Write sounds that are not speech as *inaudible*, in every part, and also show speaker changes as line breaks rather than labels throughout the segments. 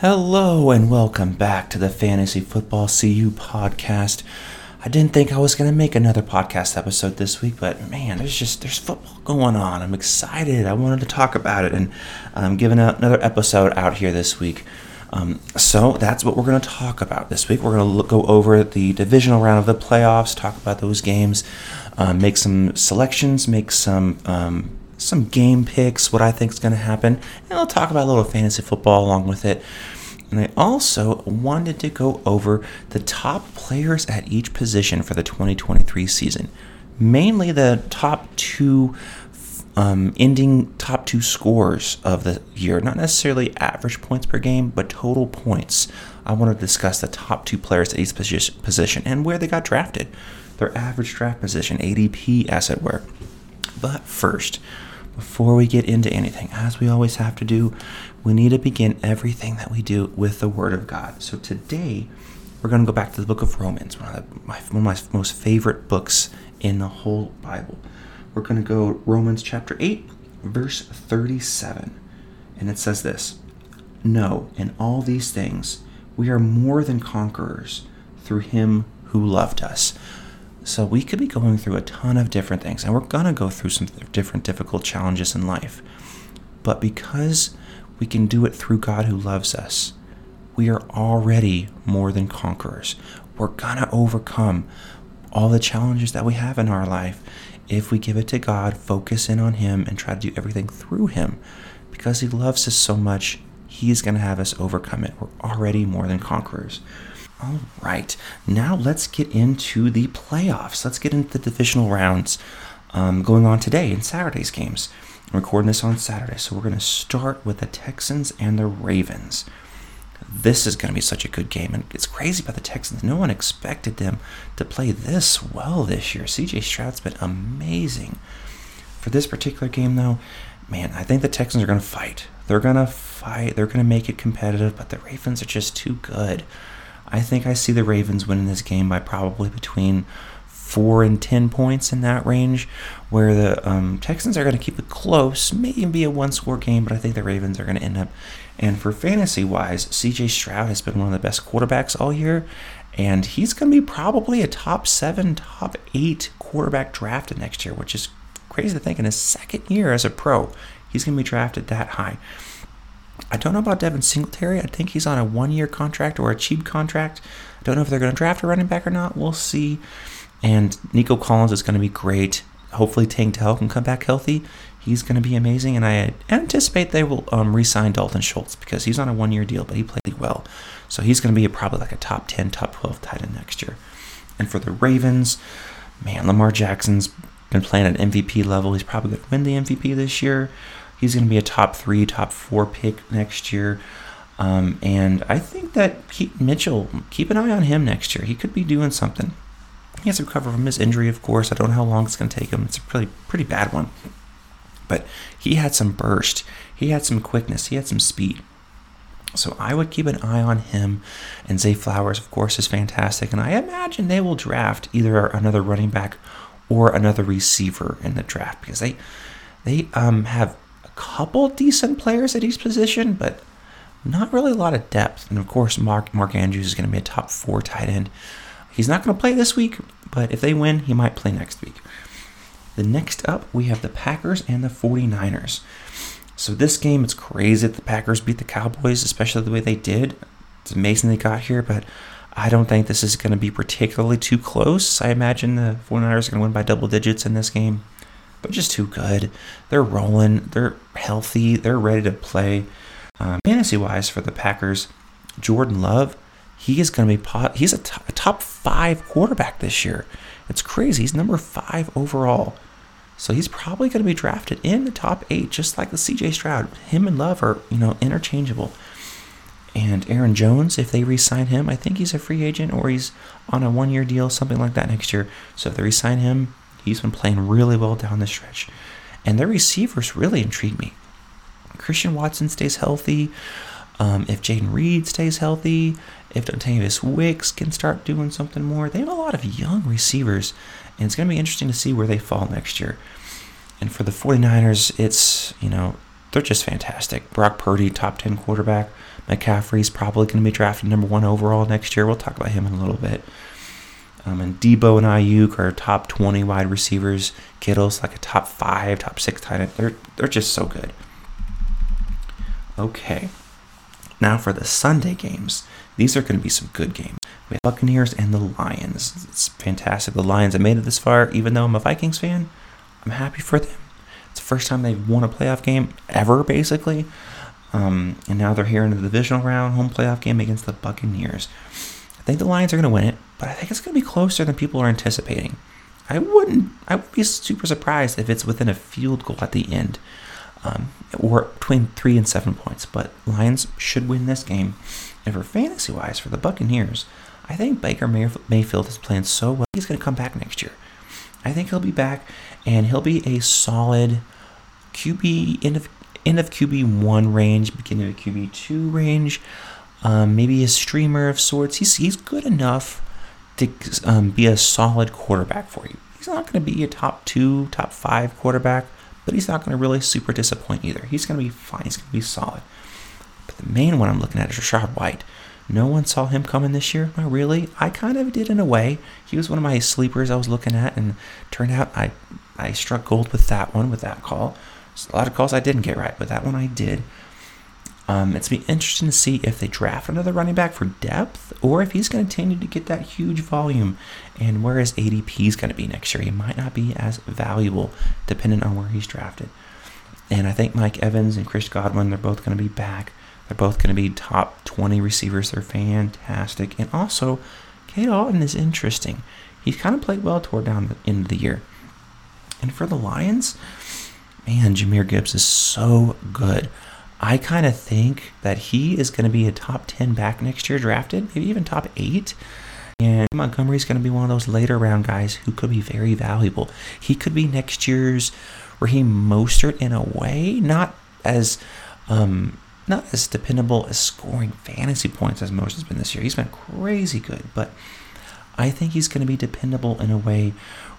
Hello and welcome back to the Fantasy Football CU podcast. I didn't think I was going to make another podcast episode this week, but man, there's just there's football going on. I'm excited. I wanted to talk about it, and I'm giving another episode out here this week. Um, so that's what we're going to talk about this week. We're going to go over the divisional round of the playoffs, talk about those games, um, make some selections, make some um, some game picks, what I think is going to happen, and I'll talk about a little fantasy football along with it. And I also wanted to go over the top players at each position for the 2023 season, mainly the top two um, ending top two scores of the year, not necessarily average points per game, but total points. I want to discuss the top two players at each position and where they got drafted, their average draft position, ADP, as it were. But first, before we get into anything, as we always have to do, we need to begin everything that we do with the Word of God. So today, we're going to go back to the book of Romans, one of, the, my, one of my most favorite books in the whole Bible. We're going to go Romans chapter 8, verse 37. And it says this No, in all these things, we are more than conquerors through him who loved us. So we could be going through a ton of different things, and we're going to go through some different difficult challenges in life. But because we can do it through God who loves us, we are already more than conquerors. We're going to overcome all the challenges that we have in our life if we give it to God, focus in on Him, and try to do everything through Him. Because He loves us so much, He's going to have us overcome it. We're already more than conquerors. All right, now let's get into the playoffs. Let's get into the divisional rounds um, going on today in Saturday's games. I'm recording this on Saturday, so we're going to start with the Texans and the Ravens. This is going to be such a good game, and it's crazy about the Texans. No one expected them to play this well this year. CJ Stroud's been amazing. For this particular game, though, man, I think the Texans are going to fight. They're going to fight. They're going to make it competitive, but the Ravens are just too good. I think I see the Ravens winning this game by probably between four and ten points in that range, where the um, Texans are going to keep it close, maybe be a one-score game, but I think the Ravens are going to end up. And for fantasy-wise, C.J. Stroud has been one of the best quarterbacks all year, and he's going to be probably a top seven, top eight quarterback drafted next year, which is crazy to think. In his second year as a pro, he's going to be drafted that high. I don't know about Devin Singletary. I think he's on a one year contract or a cheap contract. I don't know if they're going to draft a running back or not. We'll see. And Nico Collins is going to be great. Hopefully, Tank Dell can come back healthy. He's going to be amazing. And I anticipate they will um, re sign Dalton Schultz because he's on a one year deal, but he played well. So he's going to be probably like a top 10, top 12 tight end next year. And for the Ravens, man, Lamar Jackson's been playing at MVP level. He's probably going to win the MVP this year. He's going to be a top three, top four pick next year. Um, and I think that Mitchell, keep an eye on him next year. He could be doing something. He has to recover from his injury, of course. I don't know how long it's going to take him. It's a pretty, pretty bad one. But he had some burst. He had some quickness. He had some speed. So I would keep an eye on him. And Zay Flowers, of course, is fantastic. And I imagine they will draft either another running back or another receiver in the draft because they they um, have couple decent players at each position, but not really a lot of depth. And of course, Mark Mark Andrews is going to be a top four tight end. He's not going to play this week, but if they win, he might play next week. The next up, we have the Packers and the 49ers. So this game, it's crazy that the Packers beat the Cowboys, especially the way they did. It's amazing they got here, but I don't think this is going to be particularly too close. I imagine the 49ers are going to win by double digits in this game. They're just too good. They're rolling. They're healthy. They're ready to play. Um, fantasy wise for the Packers, Jordan Love, he is going to be he's a, t- a top five quarterback this year. It's crazy. He's number five overall. So he's probably going to be drafted in the top eight, just like the CJ Stroud. Him and Love are, you know, interchangeable. And Aaron Jones, if they re-sign him, I think he's a free agent or he's on a one-year deal, something like that next year. So if they re-sign him, He's been playing really well down the stretch. And their receivers really intrigue me. Christian Watson stays healthy. Um, if Jayden Reed stays healthy, if Dontayvion Wicks can start doing something more, they have a lot of young receivers, and it's going to be interesting to see where they fall next year. And for the 49ers, it's, you know, they're just fantastic. Brock Purdy, top 10 quarterback. McCaffrey's probably going to be drafted number one overall next year. We'll talk about him in a little bit. Um, and Deebo and Aiyuk are top 20 wide receivers. Kittle's like a top five, top six tight end. They're, they're just so good. Okay. Now for the Sunday games. These are going to be some good games. We have Buccaneers and the Lions. It's fantastic. The Lions have made it this far, even though I'm a Vikings fan. I'm happy for them. It's the first time they've won a playoff game ever, basically. Um, and now they're here in the divisional round, home playoff game against the Buccaneers. I think the Lions are going to win it, but I think it's going to be closer than people are anticipating. I wouldn't. I would be super surprised if it's within a field goal at the end, um, or between three and seven points. But Lions should win this game. And for fantasy wise, for the Buccaneers, I think Baker Mayfield is playing so well. He's going to come back next year. I think he'll be back, and he'll be a solid QB end of end of QB one range, beginning of QB two range. Um, maybe a streamer of sorts. He's he's good enough to um, be a solid quarterback for you. He's not going to be a top two, top five quarterback, but he's not going to really super disappoint either. He's going to be fine. He's going to be solid. But the main one I'm looking at is Rachaad White. No one saw him coming this year. Not really. I kind of did in a way. He was one of my sleepers I was looking at, and turned out I I struck gold with that one with that call. a lot of calls I didn't get right, but that one I did. Um, it's be interesting to see if they draft another running back for depth, or if he's going to continue to get that huge volume, and where his ADP is going to be next year. He might not be as valuable depending on where he's drafted. And I think Mike Evans and Chris Godwin, they're both going to be back. They're both going to be top 20 receivers. They're fantastic. And also, Cade Otton is interesting. He's kind of played well toward down the end of the year. And for the Lions, man, Jahmyr Gibbs is so good. I kind of think that he is going to be a top 10 back next year drafted, maybe even top 8. And Montgomery's going to be one of those later round guys who could be very valuable. He could be next year's Raheem Mostert in a way, not as um, not as dependable as scoring fantasy points as Mostert's been this year. He's been crazy good, but I think he's going to be dependable in a way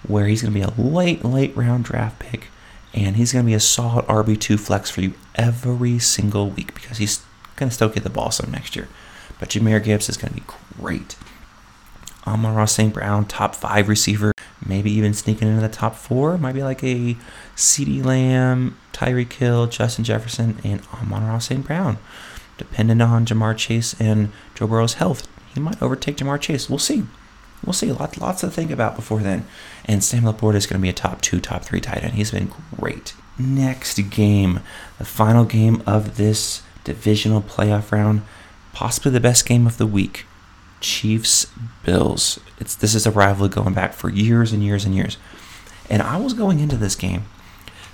where he's going to be a late, late round draft pick and he's going to be a solid RB2 flex for you every single week because he's going to still get the ball some next year. But Jahmyr Gibbs is going to be great. Amon-Ra St. Brown, top five receiver, maybe even sneaking into the top four. Might be like a CeeDee Lamb, Tyreek Hill, Justin Jefferson, and Amon-Ra St. Brown. Depending on Ja'Marr Chase and Joe Burrow's health, he might overtake Ja'Marr Chase. We'll see. We'll see. Lots, lots to think about before then. And Sam LaPorta is going to be a top two, top three tight end. He's been great. Next game, the final game of this divisional playoff round, possibly the best game of the week. Chiefs Bills. It's this is a rivalry going back for years and years and years. And I was going into this game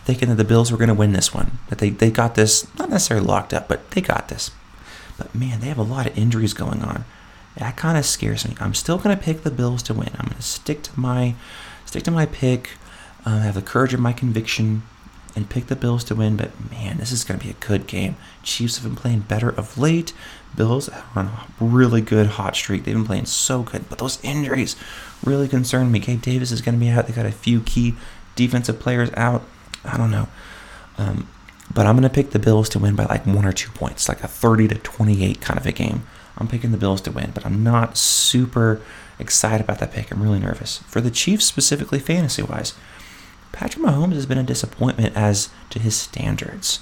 thinking that the Bills were going to win this one. That they, they got this not necessarily locked up, but they got this. But man, they have a lot of injuries going on. That kind of scares me. I'm still going to pick the Bills to win. I'm going to stick to my stick to my pick. Uh, have the courage of my conviction and pick the Bills to win. But man, this is going to be a good game. Chiefs have been playing better of late. Bills are on a really good hot streak. They've been playing so good, but those injuries really concern me. Gabe Davis is going to be out. They got a few key defensive players out. I don't know. Um, but I'm going to pick the Bills to win by like one or two points, like a 30 to 28 kind of a game. I'm picking the Bills to win, but I'm not super excited about that pick. I'm really nervous. For the Chiefs, specifically fantasy wise, Patrick Mahomes has been a disappointment as to his standards.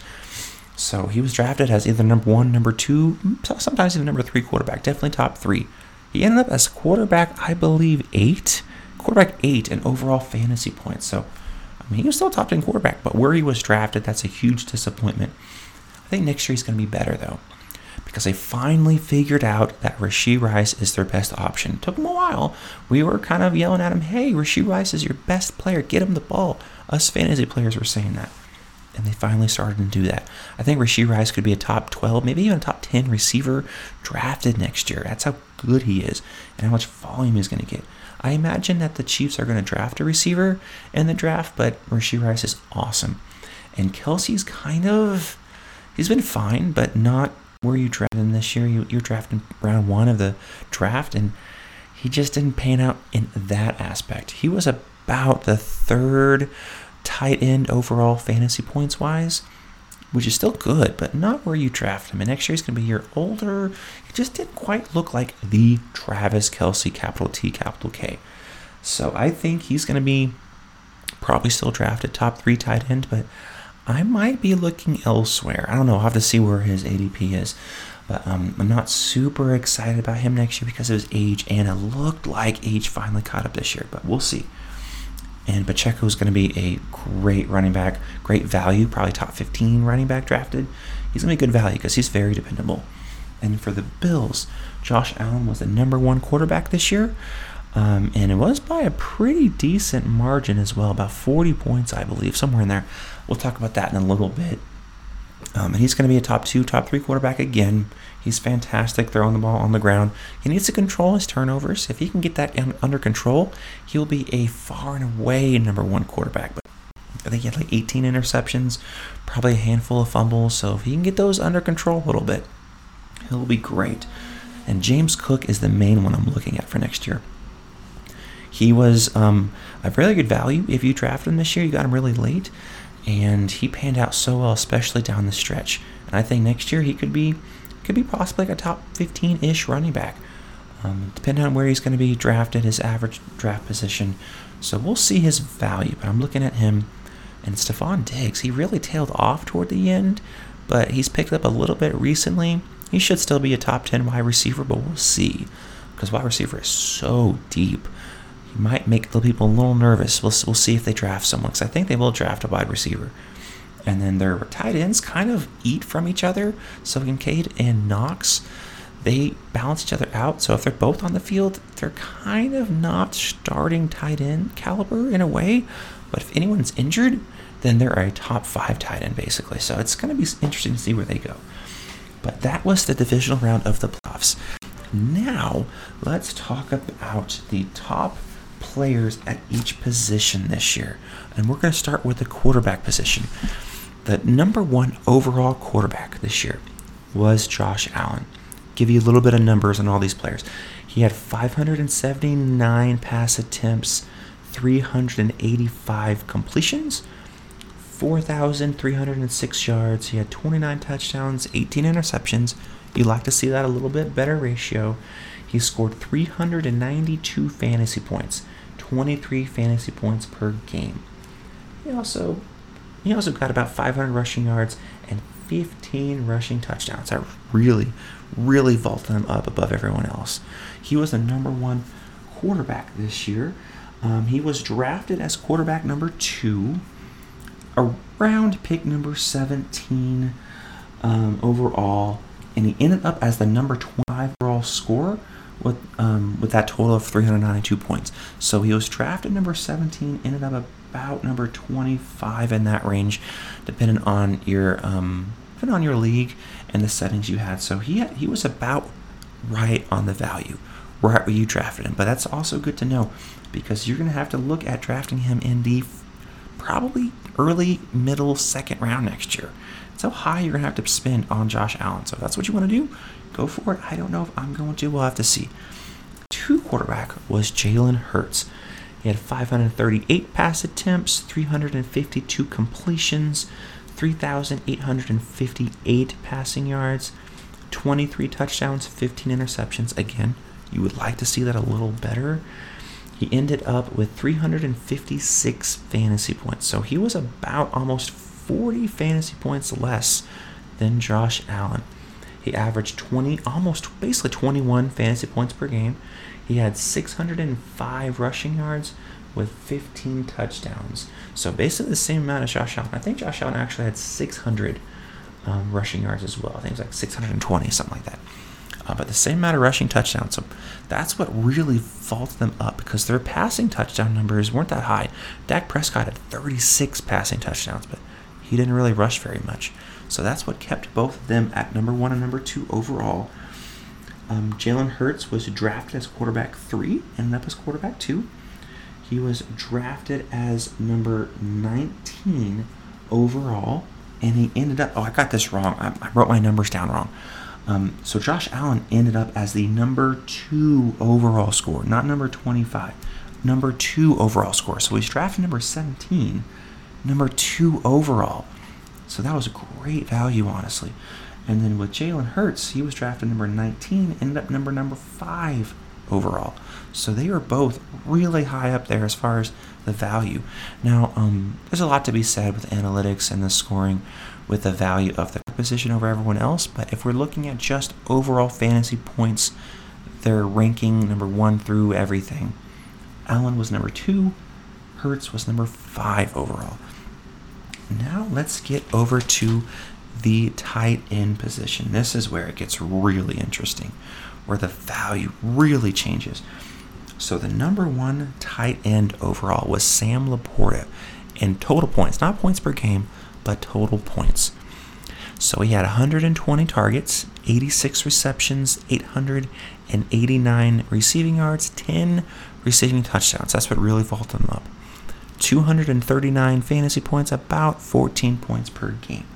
So he was drafted as either number one, number two, sometimes even number three quarterback, definitely top three. He ended up as quarterback, I believe, eight, quarterback eight in overall fantasy points. So, I mean, he was still top 10 quarterback, but where he was drafted, that's a huge disappointment. I think next year he's going to be better, though because they finally figured out that Rashee Rice is their best option. It took them a while. We were kind of yelling at him, hey, Rashee Rice is your best player. Get him the ball. Us fantasy players were saying that. And they finally started to do that. I think Rashee Rice could be a top 12, maybe even a top 10 receiver drafted next year. That's how good he is and how much volume he's going to get. I imagine that the Chiefs are going to draft a receiver in the draft, but Rashee Rice is awesome. And Kelce's kind of, he's been fine, but not where you drafted him this year. You, you're drafting round one of the draft, and he just didn't pan out in that aspect. He was about the third tight end overall fantasy points wise. which is still good, but not where you draft him. And next year he's going to be a year older. He just didn't quite look like the Travis Kelce, capital T, capital K. So I think he's going to be probably still drafted top three tight end, but I might be looking elsewhere. I don't know. I'll have to see where his ADP is. But um, I'm not super excited about him next year because of his age, and it looked like age finally caught up this year, but we'll see. And Pacheco is going to be a great running back, great value, probably top 15 running back drafted. He's going to be good value because he's very dependable. And for the Bills, Josh Allen was the number one quarterback this year. Um, and it was by a pretty decent margin as well, about 40 points, I believe, somewhere in there. We'll talk about that in a little bit. Um, and he's going to be a top two, top three quarterback again. He's fantastic throwing the ball on the ground. He needs to control his turnovers. If he can get that under control, he'll be a far and away number one quarterback. But I think he had like 18 interceptions, probably a handful of fumbles. So if he can get those under control a little bit, he'll be great. And James Cook is the main one I'm looking at for next year. He was um, a really good value if you drafted him this year. You got him really late and he panned out so well, especially down the stretch. And I think next year he could be could be possibly like a top 15-ish running back, um, depending on where he's going to be drafted, his average draft position. So we'll see his value. But I'm looking at him, and Stefon Diggs. He really tailed off toward the end, but he's picked up a little bit recently. He should still be a top 10 wide receiver, but we'll see because wide receiver is so deep might make the people a little nervous. We'll, we'll see if they draft someone because I think they will draft a wide receiver. And then their tight ends kind of eat from each other. So Kincaid and Knox, they balance each other out. So if they're both on the field, they're kind of not starting tight end caliber in a way. But if anyone's injured, then they're a top five tight end basically. So it's going to be interesting to see where they go. But that was the divisional round of the playoffs. Now, let's talk about the top players at each position this year. And we're going to start with the quarterback position. The number one overall quarterback this year was Josh Allen. Give you a little bit of numbers on all these players. He had 579 pass attempts, 385 completions, 4,306 yards. He had 29 touchdowns, 18 interceptions. You like to see that a little bit better ratio. He scored 392 fantasy points. 23 fantasy points per game. He also he also got about 500 rushing yards and 15 rushing touchdowns. That really, really vaulted him up above everyone else. He was the number one quarterback this year. Um, he was drafted as quarterback number two, around pick number 17 um, overall, and he ended up as the number 25 overall scorer with um, with that total of 392 points. So he was drafted number 17, ended up about number 25 in that range, depending on your um, depending on your league and the settings you had. So he had, he was about right on the value, right where you drafted him. But that's also good to know because you're going to have to look at drafting him in the probably early, middle, second round next year. That's how high you're going to have to spend on Josh Allen. So if that's what you want to do, go for it. I don't know if I'm going to. We'll have to see. Two quarterback was Jalen Hurts. He had 538 pass attempts, 352 completions, 3,858 passing yards, 23 touchdowns, 15 interceptions. Again, you would like to see that a little better. He ended up with 356 fantasy points. So he was about almost 40 fantasy points less than Josh Allen. He averaged 20, almost basically 21 fantasy points per game. He had 605 rushing yards with 15 touchdowns. So basically the same amount as Josh Allen. I think Josh Allen actually had 600 um, rushing yards as well. I think it was like 620, something like that. Uh, but the same amount of rushing touchdowns. So that's what really vaulted them up because their passing touchdown numbers weren't that high. Dak Prescott had 36 passing touchdowns, but he didn't really rush very much. So that's what kept both of them at number one and number two overall. Um, Jalen Hurts was drafted as quarterback three, ended up as quarterback two. He was drafted as number 19 overall, and he ended up. Oh, I got this wrong. I, I wrote my numbers down wrong. Um, so Josh Allen ended up as the number two overall score, not number 25, number two overall score. So he's drafted number 17, number two overall So that was a great value, honestly. And then with Jalen Hurts, he was drafted number 19, ended up number number five overall. So they were both really high up there as far as the value. Now, um, there's a lot to be said with analytics and the scoring with the value of the position over everyone else. But if we're looking at just overall fantasy points, their ranking number one through everything. Allen was number two, Hurts was number five overall. Now let's get over to the tight end position. This is where it gets really interesting, where the value really changes. So the number one tight end overall was Sam LaPorta in total points, not points per game, but total points. So he had 120 targets, 86 receptions, 889 receiving yards, 10 receiving touchdowns. That's what really vaulted him up. 239 fantasy points, about 14 points per game.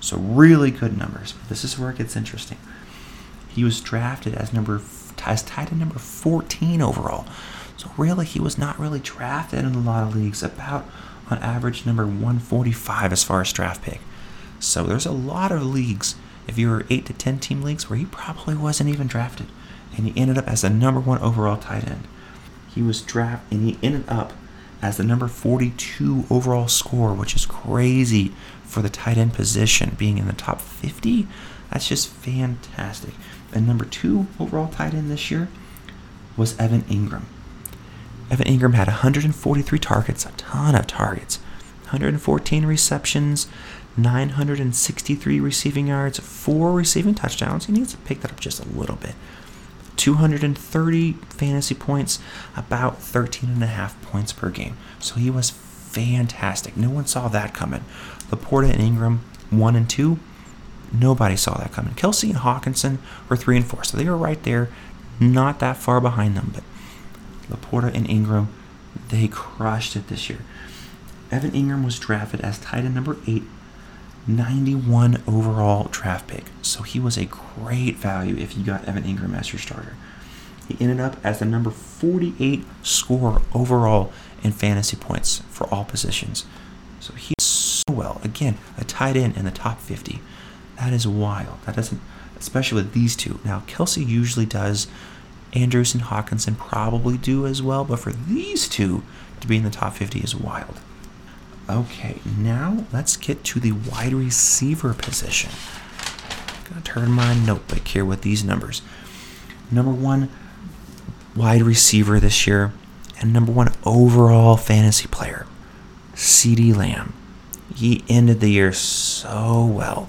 So really good numbers. But this is where it gets interesting. He was drafted as number as tight end number 14 overall. So really, he was not really drafted in a lot of leagues. About on average number 145 as far as draft pick. So there's a lot of leagues, if you were 8 to 10 team leagues, where he probably wasn't even drafted. And he ended up as the number one overall tight end. He was drafted, and he ended up as the number 42 overall score, which is crazy for the tight end position, being in the top 50. That's just fantastic. And number two overall tight end this year was Evan Engram. Evan Engram had 143 targets, a ton of targets, 114 receptions, 963 receiving yards, four receiving touchdowns. He needs to pick that up just a little bit. 230 fantasy points, about 13 and a half points per game. So he was fantastic. No one saw that coming. LaPorta and Engram, one and two, nobody saw that coming. Kelce and Hockenson were three and four, so they were right there, not that far behind them. But LaPorta and Engram, they crushed it this year. Evan Engram was drafted as tight end number eight 91 overall draft pick. So he was a great value if you got Evan Engram as your starter. He ended up as the number 48 scorer overall in fantasy points for all positions. So he's so well. Again, a tight end in the top 50. That is wild. That doesn't, especially with these two. Now, Kelce usually does. Andrews and Hockenson probably do as well, but for these two to be in the top 50 is wild. Okay, now let's get to the wide receiver position. I'm gonna turn my notebook here with these numbers. Number one wide receiver this year, and number one overall fantasy player, CeeDee Lamb. He ended the year so well.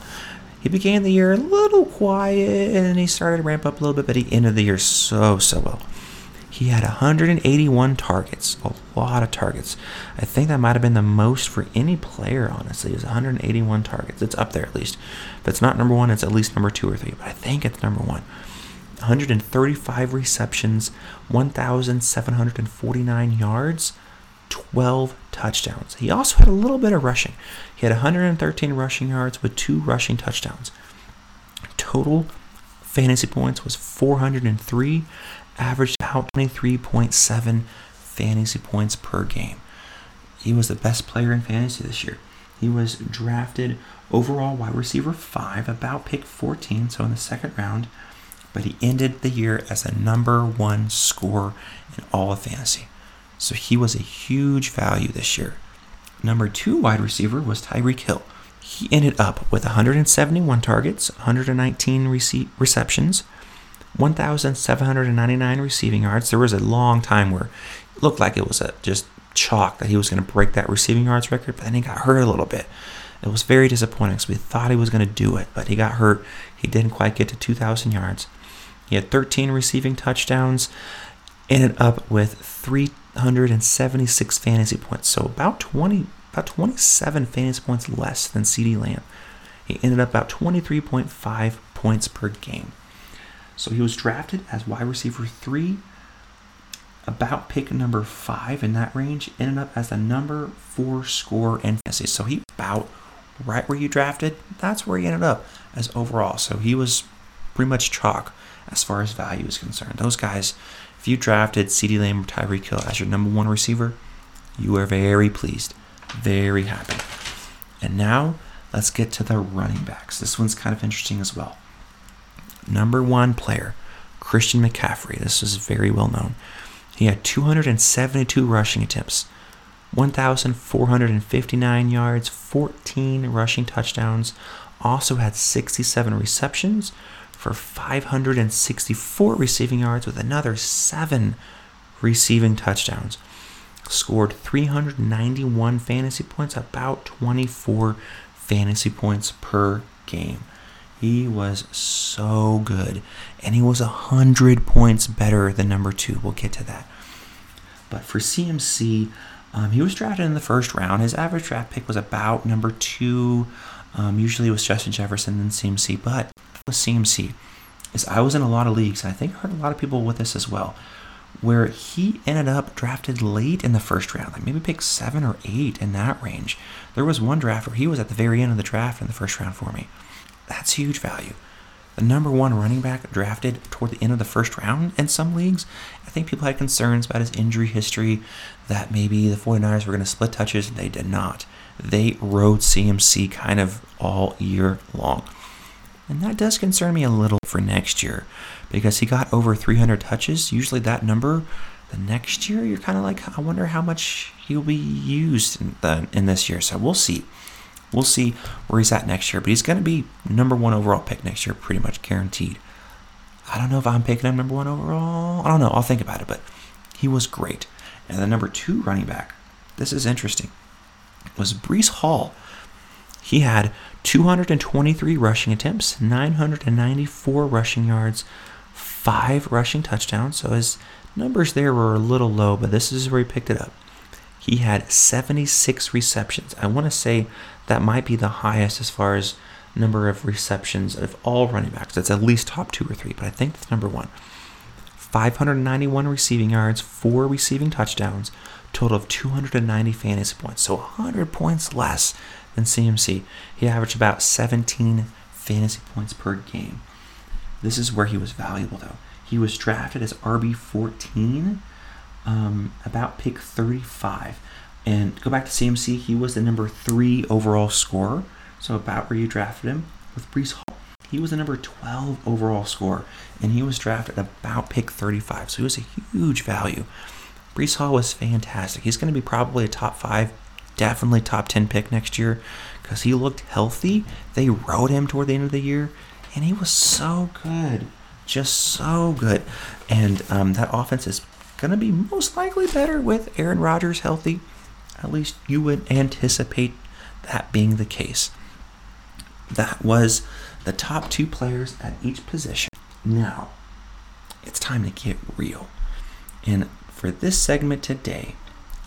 He began the year a little quiet and he started to ramp up a little bit, but he ended the year so, so well. He had 181 targets, a lot of targets. I think that might have been the most for any player, honestly, is 181 targets. It's up there at least. If it's not number one, it's at least number two or three, but I think it's number one. 135 receptions, 1,749 yards, 12 touchdowns. He also had a little bit of rushing. He had 113 rushing yards with two rushing touchdowns. Total fantasy points was 403 averaged out 23.7 fantasy points per game. He was the best player in fantasy this year. He was drafted overall wide receiver 5, about pick 14, so in the second round, but he ended the year as a number one scorer in all of fantasy. So he was a huge value this year. Number two wide receiver was Tyreek Hill. He ended up with 171 targets, 119 rece- receptions, 1,799 receiving yards. There was a long time where it looked like it was a just chalk that he was going to break that receiving yards record, but then he got hurt a little bit. It was very disappointing because we thought he was going to do it, but he got hurt. He didn't quite get to 2,000 yards. He had 13 receiving touchdowns, ended up with 376 fantasy points, so about 20, about 27 fantasy points less than CeeDee Lamb. He ended up about 23.5 points per game. So he was drafted as wide receiver three, about pick number five in that range, ended up as the number four scorer in fantasy. So he about right where you drafted, that's where he ended up as overall. So he was pretty much chalk as far as value is concerned. Those guys, if you drafted CeeDee Lamb or Tyreek Hill as your number one receiver, you are very pleased, very happy. And now let's get to the running backs. This one's kind of interesting as well. Number one player, Christian McCaffrey. This is very well known. He had 272 rushing attempts, 1,459 yards, 14 rushing touchdowns, also had 67 receptions for 564 receiving yards with another seven receiving touchdowns. Scored 391 fantasy points, about 24 fantasy points per game. He was so good. And he was 100 points better than number two. We'll get to that. But for CMC, um, he was drafted in the first round. His average draft pick was about number two. Um, usually it was Justin Jefferson and CMC. But with CMC, is I was in a lot of leagues, and I think I heard a lot of people with this as well, where he ended up drafted late in the first round, like maybe pick seven or eight in that range. There was one draft where he was at the very end of the draft in the first round for me. That's huge value. The number one running back drafted toward the end of the first round in some leagues. I think people had concerns about his injury history, that maybe the 49ers were going to split touches, and they did not. They rode CMC kind of all year long. And that does concern me a little for next year because he got over 300 touches. Usually, that number, the next year, you're kind of like, I wonder how much he'll be used in, the, in this year. So we'll see. We'll see where he's at next year, but he's going to be number one overall pick next year, pretty much guaranteed. I don't know if I'm picking him number one overall. I don't know. I'll think about it, but he was great. And the number two running back, this is interesting, was Breece Hall. He had 223 rushing attempts, 994 rushing yards, five rushing touchdowns. So his numbers there were a little low, but this is where he picked it up. He had 76 receptions. I want to say that might be the highest as far as number of receptions of all running backs. That's at least top two or three, but I think that's number one. 591 receiving yards, four receiving touchdowns, total of 290 fantasy points. So 100 points less than CMC. He averaged about 17 fantasy points per game. This is where he was valuable, though. He was drafted as RB 14, um, about pick 35. And go back to CMC, he was the number three overall scorer, so about where you drafted him. With Breece Hall, he was the number 12 overall scorer, and he was drafted about pick 35, so he was a huge value. Breece Hall was fantastic. He's going to be probably a top five, definitely top 10 pick next year because he looked healthy. They rode him toward the end of the year, and he was so good. Just so good. And um, that offense is going to be most likely better with Aaron Rodgers healthy. At least you would anticipate that being the case. That was the top two players at each position. Now, it's time to get real. And for this segment today,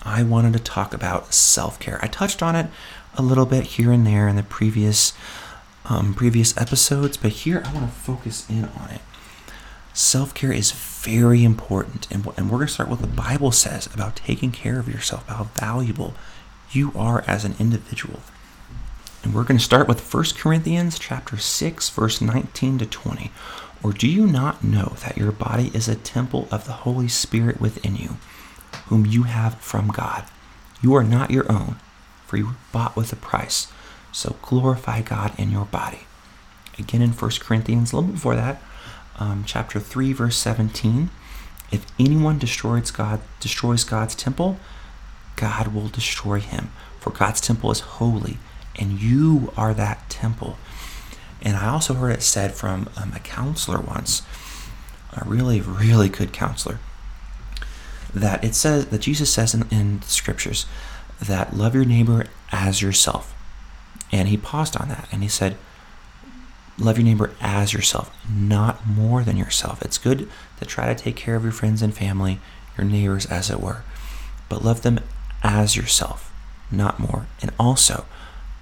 I wanted to talk about self care. I touched on it a little bit here and there in the previous um, previous episodes, but here I want to focus in on it. Self care is very important, and, and we're going to start with what the Bible says about taking care of yourself, how valuable you are as an individual. And we're going to start with 1 Corinthians chapter 6 verse 19 to 20. Or do you not know that your body is a temple of the Holy Spirit within you, whom you have from God? You are not your own, for you were bought with a price. So glorify God in your body. Again in 1 Corinthians, a little before that, um, chapter 3, verse 17. If anyone destroys God destroys God's temple, God will destroy him. For God's temple is holy, and you are that temple. And I also heard it said from um, a counselor once, a really, really good counselor, that it says that Jesus says in, in scriptures that love your neighbor as yourself. And he paused on that and he said, Love your neighbor as yourself, not more than yourself. It's good to try to take care of your friends and family, your neighbors, as it were, but love them as yourself, not more. And also,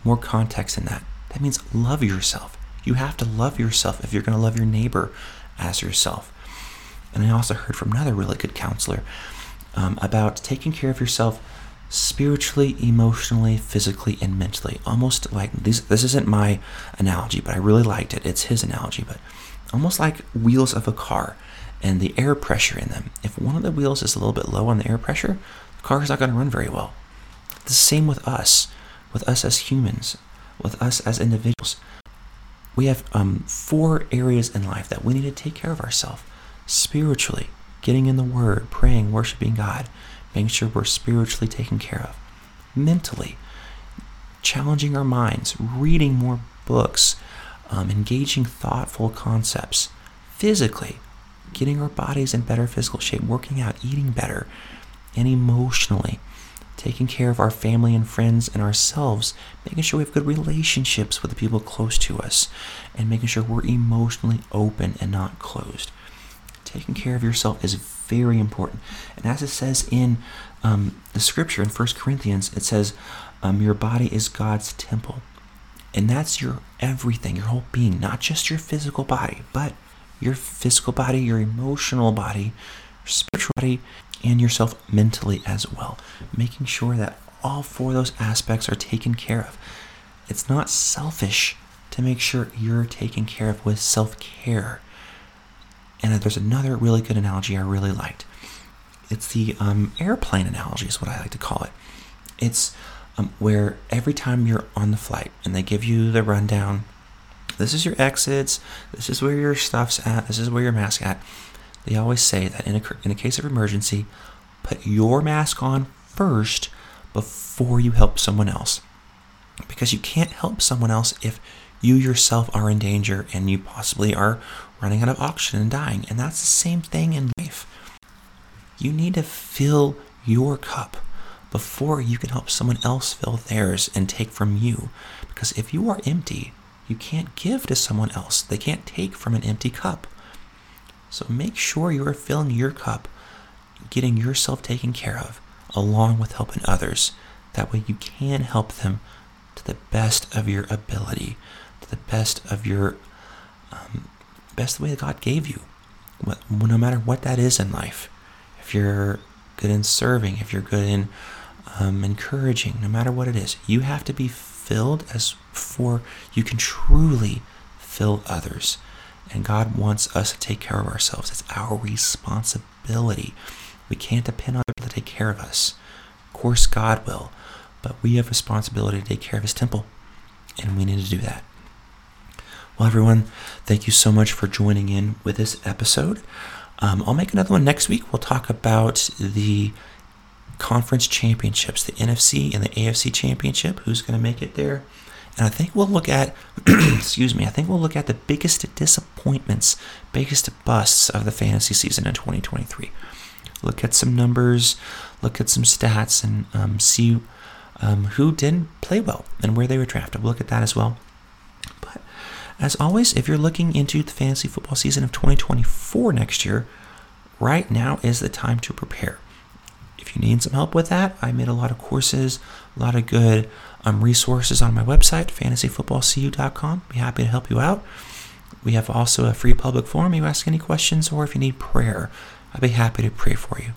more context in that. That means love yourself. You have to love yourself if you're going to love your neighbor as yourself. And I also heard from another really good counselor um, about taking care of yourself spiritually, emotionally, physically, and mentally. Almost like this, this isn't my analogy, but I really liked it. It's his analogy, but almost like wheels of a car and the air pressure in them. If one of the wheels is a little bit low on the air pressure, the car is not going to run very well. The same with us, with us as humans with us as individuals. We have um, four areas in life that we need to take care of ourselves spiritually, getting in the Word, praying, worshiping God, making sure we're spiritually taken care of, mentally, challenging our minds, reading more books, um, engaging thoughtful concepts, physically, getting our bodies in better physical shape, working out, eating better, and emotionally, taking care of our family and friends and ourselves, making sure we have good relationships with the people close to us, and making sure we're emotionally open and not closed. Taking care of yourself is very important. And as it says in um, the scripture in 1 Corinthians, it says, um, Your body is God's temple. And that's your everything, your whole being, not just your physical body, but your physical body, your emotional body, your spiritual body, and yourself mentally as well. Making sure that all four of those aspects are taken care of. It's not selfish to make sure you're taken care of with self care. And there's another really good analogy I really liked. It's the um, airplane analogy, is what I like to call it. It's um, where every time you're on the flight and they give you the rundown, this is your exits, this is where your stuff's at, this is where your mask at. They always say that in a, in a case of emergency, put your mask on first before you help someone else. Because you can't help someone else if you yourself are in danger and you possibly are running out of oxygen and dying. And that's the same thing in life. You need to fill your cup before you can help someone else fill theirs and take from you. Because if you are empty, you can't give to someone else. They can't take from an empty cup. So make sure you are filling your cup, getting yourself taken care of, along with helping others. That way you can help them to the best of your ability, to the best of your um, best way that God gave you, no matter what that is in life. If you're good in serving, if you're good in um, encouraging, no matter what it is, you have to be filled as for you can truly fill others. And God wants us to take care of ourselves. It's our responsibility. We can't depend on people to take care of us. Of course, God will, but we have responsibility to take care of His temple, and we need to do that. Well, everyone, thank you so much for joining in with this episode. Um, I'll make another one next week. We'll talk about the conference championships, the NFC and the AFC championship, who's going to make it there. And I think we'll look at, *clears throat* excuse me, I think we'll look at the biggest disappointments, biggest busts of the fantasy season in 2023. Look at some numbers, look at some stats, and um, see um, who didn't play well and where they were drafted. We'll look at that as well. As always, if you're looking into the fantasy football season of 2024 next year, right now is the time to prepare. If you need some help with that, I made a lot of courses, a lot of good um, resources on my website, fantasyfootballcu.com. Be happy to help you out. We have also a free public forum. You ask any questions, or if you need prayer, I'd be happy to pray for you.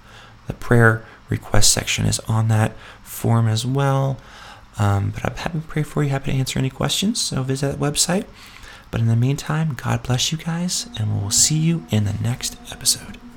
The prayer request section is on that form as well. Um, but I'm happy to pray for you, happy to answer any questions. So visit that website. But in the meantime, God bless you guys, and we'll see you in the next episode.